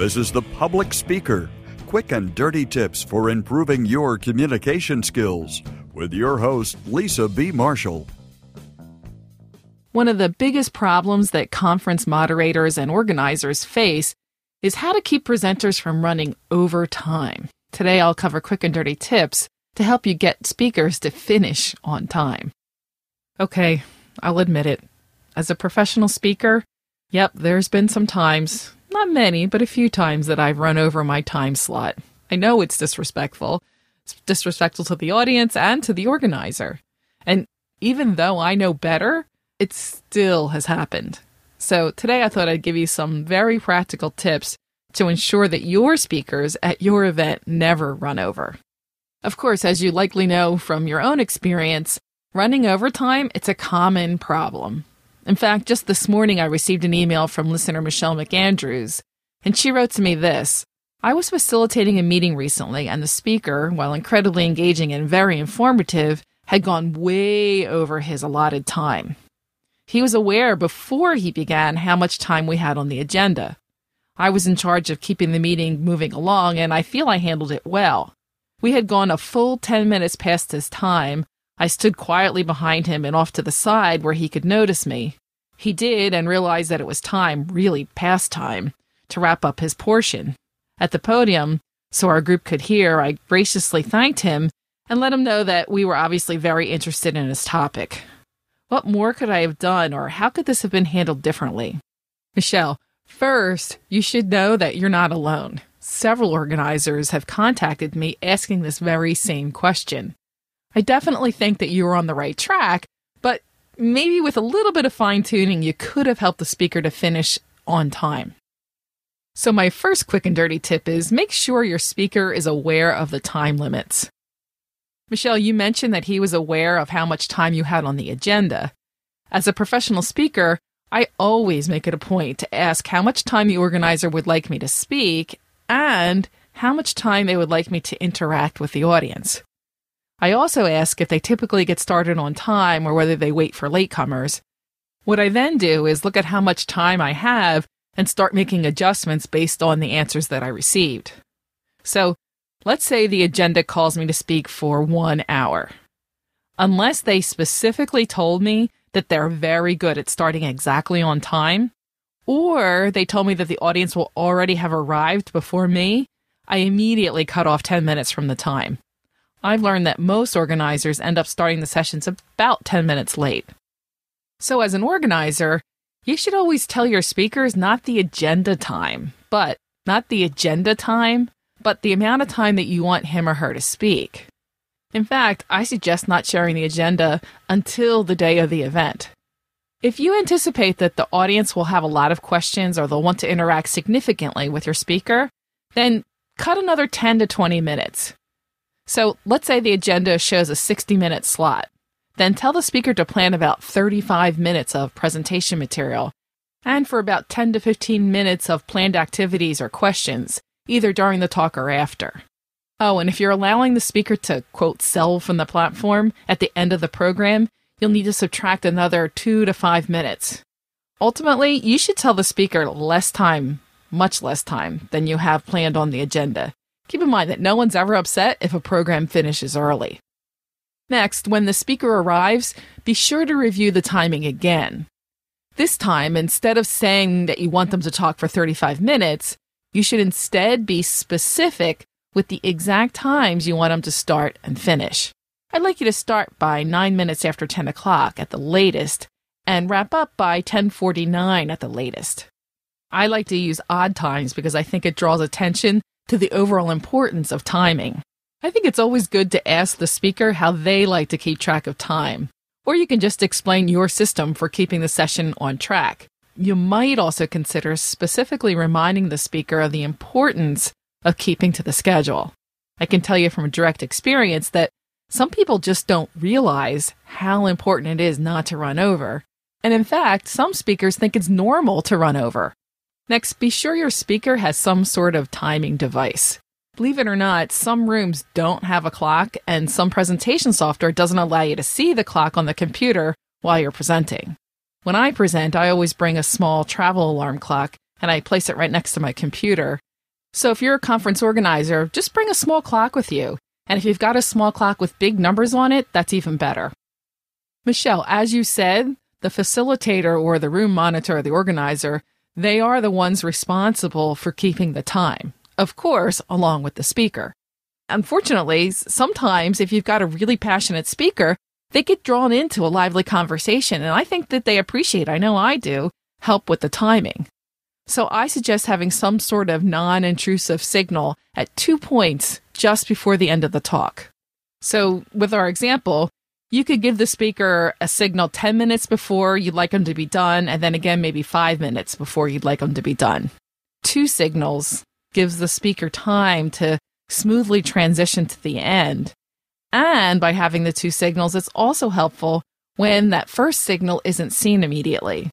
This is The Public Speaker quick and dirty tips for improving your communication skills with your host, Lisa B. Marshall. One of the biggest problems that conference moderators and organizers face is how to keep presenters from running over time. Today, I'll cover quick and dirty tips to help you get speakers to finish on time. Okay, I'll admit it. As a professional speaker, yep, there's been some times, not many, but a few times that I've run over my time slot. I know it's disrespectful. It's disrespectful to the audience and to the organizer. And even though I know better, it still has happened. So today I thought I'd give you some very practical tips to ensure that your speakers at your event never run over. Of course, as you likely know from your own experience, running over time, it's a common problem. In fact, just this morning I received an email from listener Michelle McAndrews, and she wrote to me this I was facilitating a meeting recently, and the speaker, while incredibly engaging and very informative, had gone way over his allotted time. He was aware before he began how much time we had on the agenda. I was in charge of keeping the meeting moving along, and I feel I handled it well. We had gone a full 10 minutes past his time, I stood quietly behind him and off to the side where he could notice me. He did and realized that it was time, really past time, to wrap up his portion. At the podium, so our group could hear, I graciously thanked him and let him know that we were obviously very interested in his topic. What more could I have done, or how could this have been handled differently? Michelle, first, you should know that you're not alone. Several organizers have contacted me asking this very same question. I definitely think that you were on the right track, but maybe with a little bit of fine tuning, you could have helped the speaker to finish on time. So, my first quick and dirty tip is make sure your speaker is aware of the time limits. Michelle, you mentioned that he was aware of how much time you had on the agenda. As a professional speaker, I always make it a point to ask how much time the organizer would like me to speak and how much time they would like me to interact with the audience. I also ask if they typically get started on time or whether they wait for latecomers. What I then do is look at how much time I have and start making adjustments based on the answers that I received. So, let's say the agenda calls me to speak for one hour. Unless they specifically told me that they're very good at starting exactly on time, or they told me that the audience will already have arrived before me, I immediately cut off 10 minutes from the time. I've learned that most organizers end up starting the sessions about 10 minutes late. So, as an organizer, you should always tell your speakers not the agenda time, but not the agenda time, but the amount of time that you want him or her to speak. In fact, I suggest not sharing the agenda until the day of the event. If you anticipate that the audience will have a lot of questions or they'll want to interact significantly with your speaker, then cut another 10 to 20 minutes. So let's say the agenda shows a 60 minute slot. Then tell the speaker to plan about 35 minutes of presentation material and for about 10 to 15 minutes of planned activities or questions, either during the talk or after. Oh, and if you're allowing the speaker to, quote, sell from the platform at the end of the program, you'll need to subtract another two to five minutes. Ultimately, you should tell the speaker less time, much less time, than you have planned on the agenda. Keep in mind that no one's ever upset if a program finishes early. Next, when the speaker arrives, be sure to review the timing again. This time, instead of saying that you want them to talk for 35 minutes, you should instead be specific with the exact times you want them to start and finish. I'd like you to start by 9 minutes after 10 o'clock at the latest and wrap up by 1049 at the latest. I like to use odd times because I think it draws attention to the overall importance of timing. I think it's always good to ask the speaker how they like to keep track of time. Or you can just explain your system for keeping the session on track. You might also consider specifically reminding the speaker of the importance of keeping to the schedule. I can tell you from direct experience that some people just don't realize how important it is not to run over. And in fact, some speakers think it's normal to run over. Next, be sure your speaker has some sort of timing device. Believe it or not, some rooms don't have a clock, and some presentation software doesn't allow you to see the clock on the computer while you're presenting. When I present, I always bring a small travel alarm clock and I place it right next to my computer. So if you're a conference organizer, just bring a small clock with you. And if you've got a small clock with big numbers on it, that's even better. Michelle, as you said, the facilitator or the room monitor, or the organizer, they are the ones responsible for keeping the time, of course, along with the speaker. Unfortunately, sometimes if you've got a really passionate speaker, they get drawn into a lively conversation. And I think that they appreciate, I know I do, help with the timing. So I suggest having some sort of non intrusive signal at two points just before the end of the talk. So with our example, you could give the speaker a signal 10 minutes before you'd like them to be done, and then again, maybe five minutes before you'd like them to be done. Two signals gives the speaker time to smoothly transition to the end. And by having the two signals, it's also helpful when that first signal isn't seen immediately.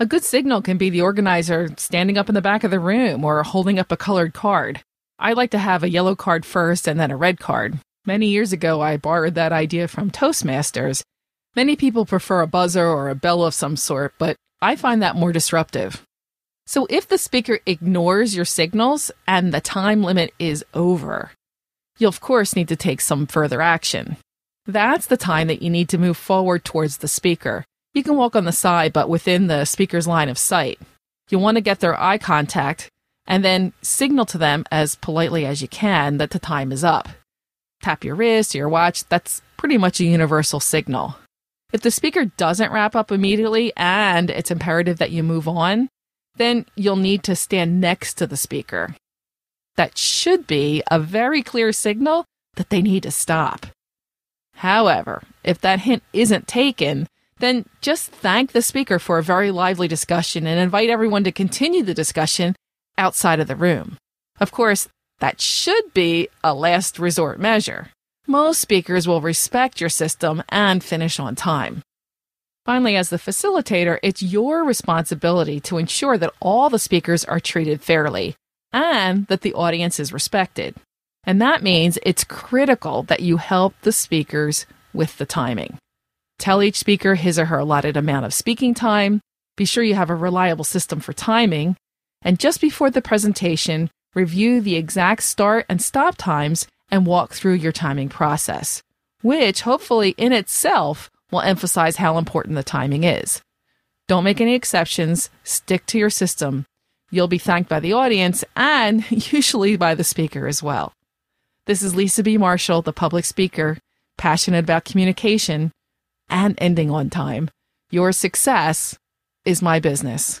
A good signal can be the organizer standing up in the back of the room or holding up a colored card. I like to have a yellow card first and then a red card. Many years ago, I borrowed that idea from Toastmasters. Many people prefer a buzzer or a bell of some sort, but I find that more disruptive. So if the speaker ignores your signals and the time limit is over, you'll of course need to take some further action. That's the time that you need to move forward towards the speaker. You can walk on the side, but within the speaker's line of sight. You want to get their eye contact and then signal to them as politely as you can that the time is up tap your wrist or your watch, that's pretty much a universal signal. If the speaker doesn't wrap up immediately and it's imperative that you move on, then you'll need to stand next to the speaker. That should be a very clear signal that they need to stop. However, if that hint isn't taken, then just thank the speaker for a very lively discussion and invite everyone to continue the discussion outside of the room. Of course, that should be a last resort measure. Most speakers will respect your system and finish on time. Finally, as the facilitator, it's your responsibility to ensure that all the speakers are treated fairly and that the audience is respected. And that means it's critical that you help the speakers with the timing. Tell each speaker his or her allotted amount of speaking time. Be sure you have a reliable system for timing. And just before the presentation, review the exact start and stop times, and walk through your timing process, which hopefully in itself will emphasize how important the timing is. Don't make any exceptions, stick to your system. You'll be thanked by the audience and usually by the speaker as well. This is Lisa B. Marshall, the public speaker, passionate about communication and ending on time. Your success is my business.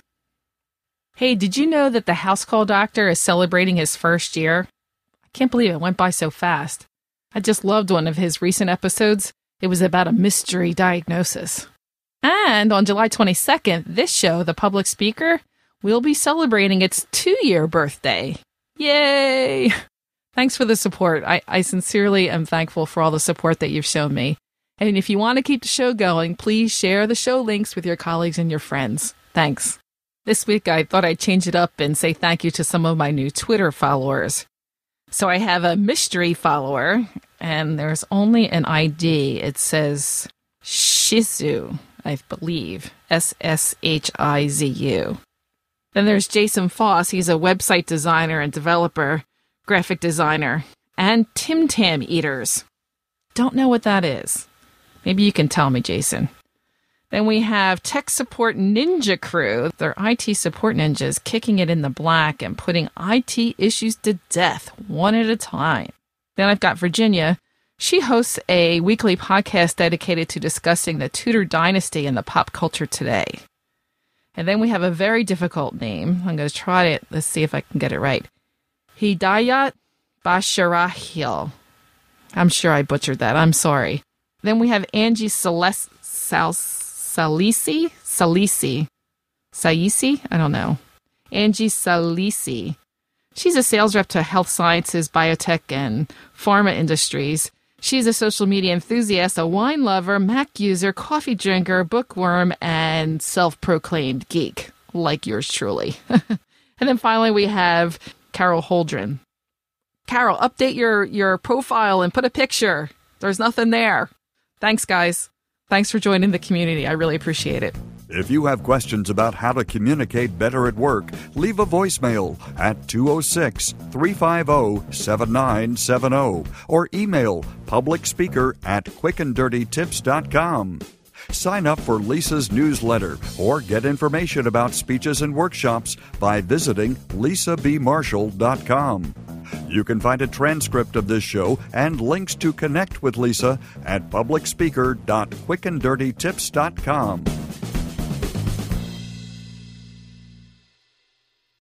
Hey, did you know that the house call doctor is celebrating his first year? I can't believe it went by so fast. I just loved one of his recent episodes. It was about a mystery diagnosis. And on July 22nd, this show, The Public Speaker, will be celebrating its two year birthday. Yay! Thanks for the support. I, I sincerely am thankful for all the support that you've shown me. And if you want to keep the show going, please share the show links with your colleagues and your friends. Thanks. This week, I thought I'd change it up and say thank you to some of my new Twitter followers. So I have a mystery follower, and there's only an ID. It says Shizu, I believe. S S H I Z U. Then there's Jason Foss. He's a website designer and developer, graphic designer, and Tim Tam Eaters. Don't know what that is. Maybe you can tell me, Jason. Then we have Tech Support Ninja Crew. They're IT support ninjas kicking it in the black and putting IT issues to death one at a time. Then I've got Virginia. She hosts a weekly podcast dedicated to discussing the Tudor dynasty and the pop culture today. And then we have a very difficult name. I'm going to try it. Let's see if I can get it right. Hidayat Basharahil. I'm sure I butchered that. I'm sorry. Then we have Angie Celeste Salsa. Salisi, Salisi, Saisi, I don't know. Angie Salisi. She's a sales rep to health sciences, biotech, and pharma industries. She's a social media enthusiast, a wine lover, Mac user, coffee drinker, bookworm, and self proclaimed geek, like yours truly. and then finally, we have Carol Holdren. Carol, update your, your profile and put a picture. There's nothing there. Thanks, guys. Thanks for joining the community. I really appreciate it. If you have questions about how to communicate better at work, leave a voicemail at 206 350 7970 or email publicspeaker at quickanddirtytips.com. Sign up for Lisa's newsletter or get information about speeches and workshops by visiting lisabmarshall.com. You can find a transcript of this show and links to connect with Lisa at publicspeaker.quickanddirtytips.com.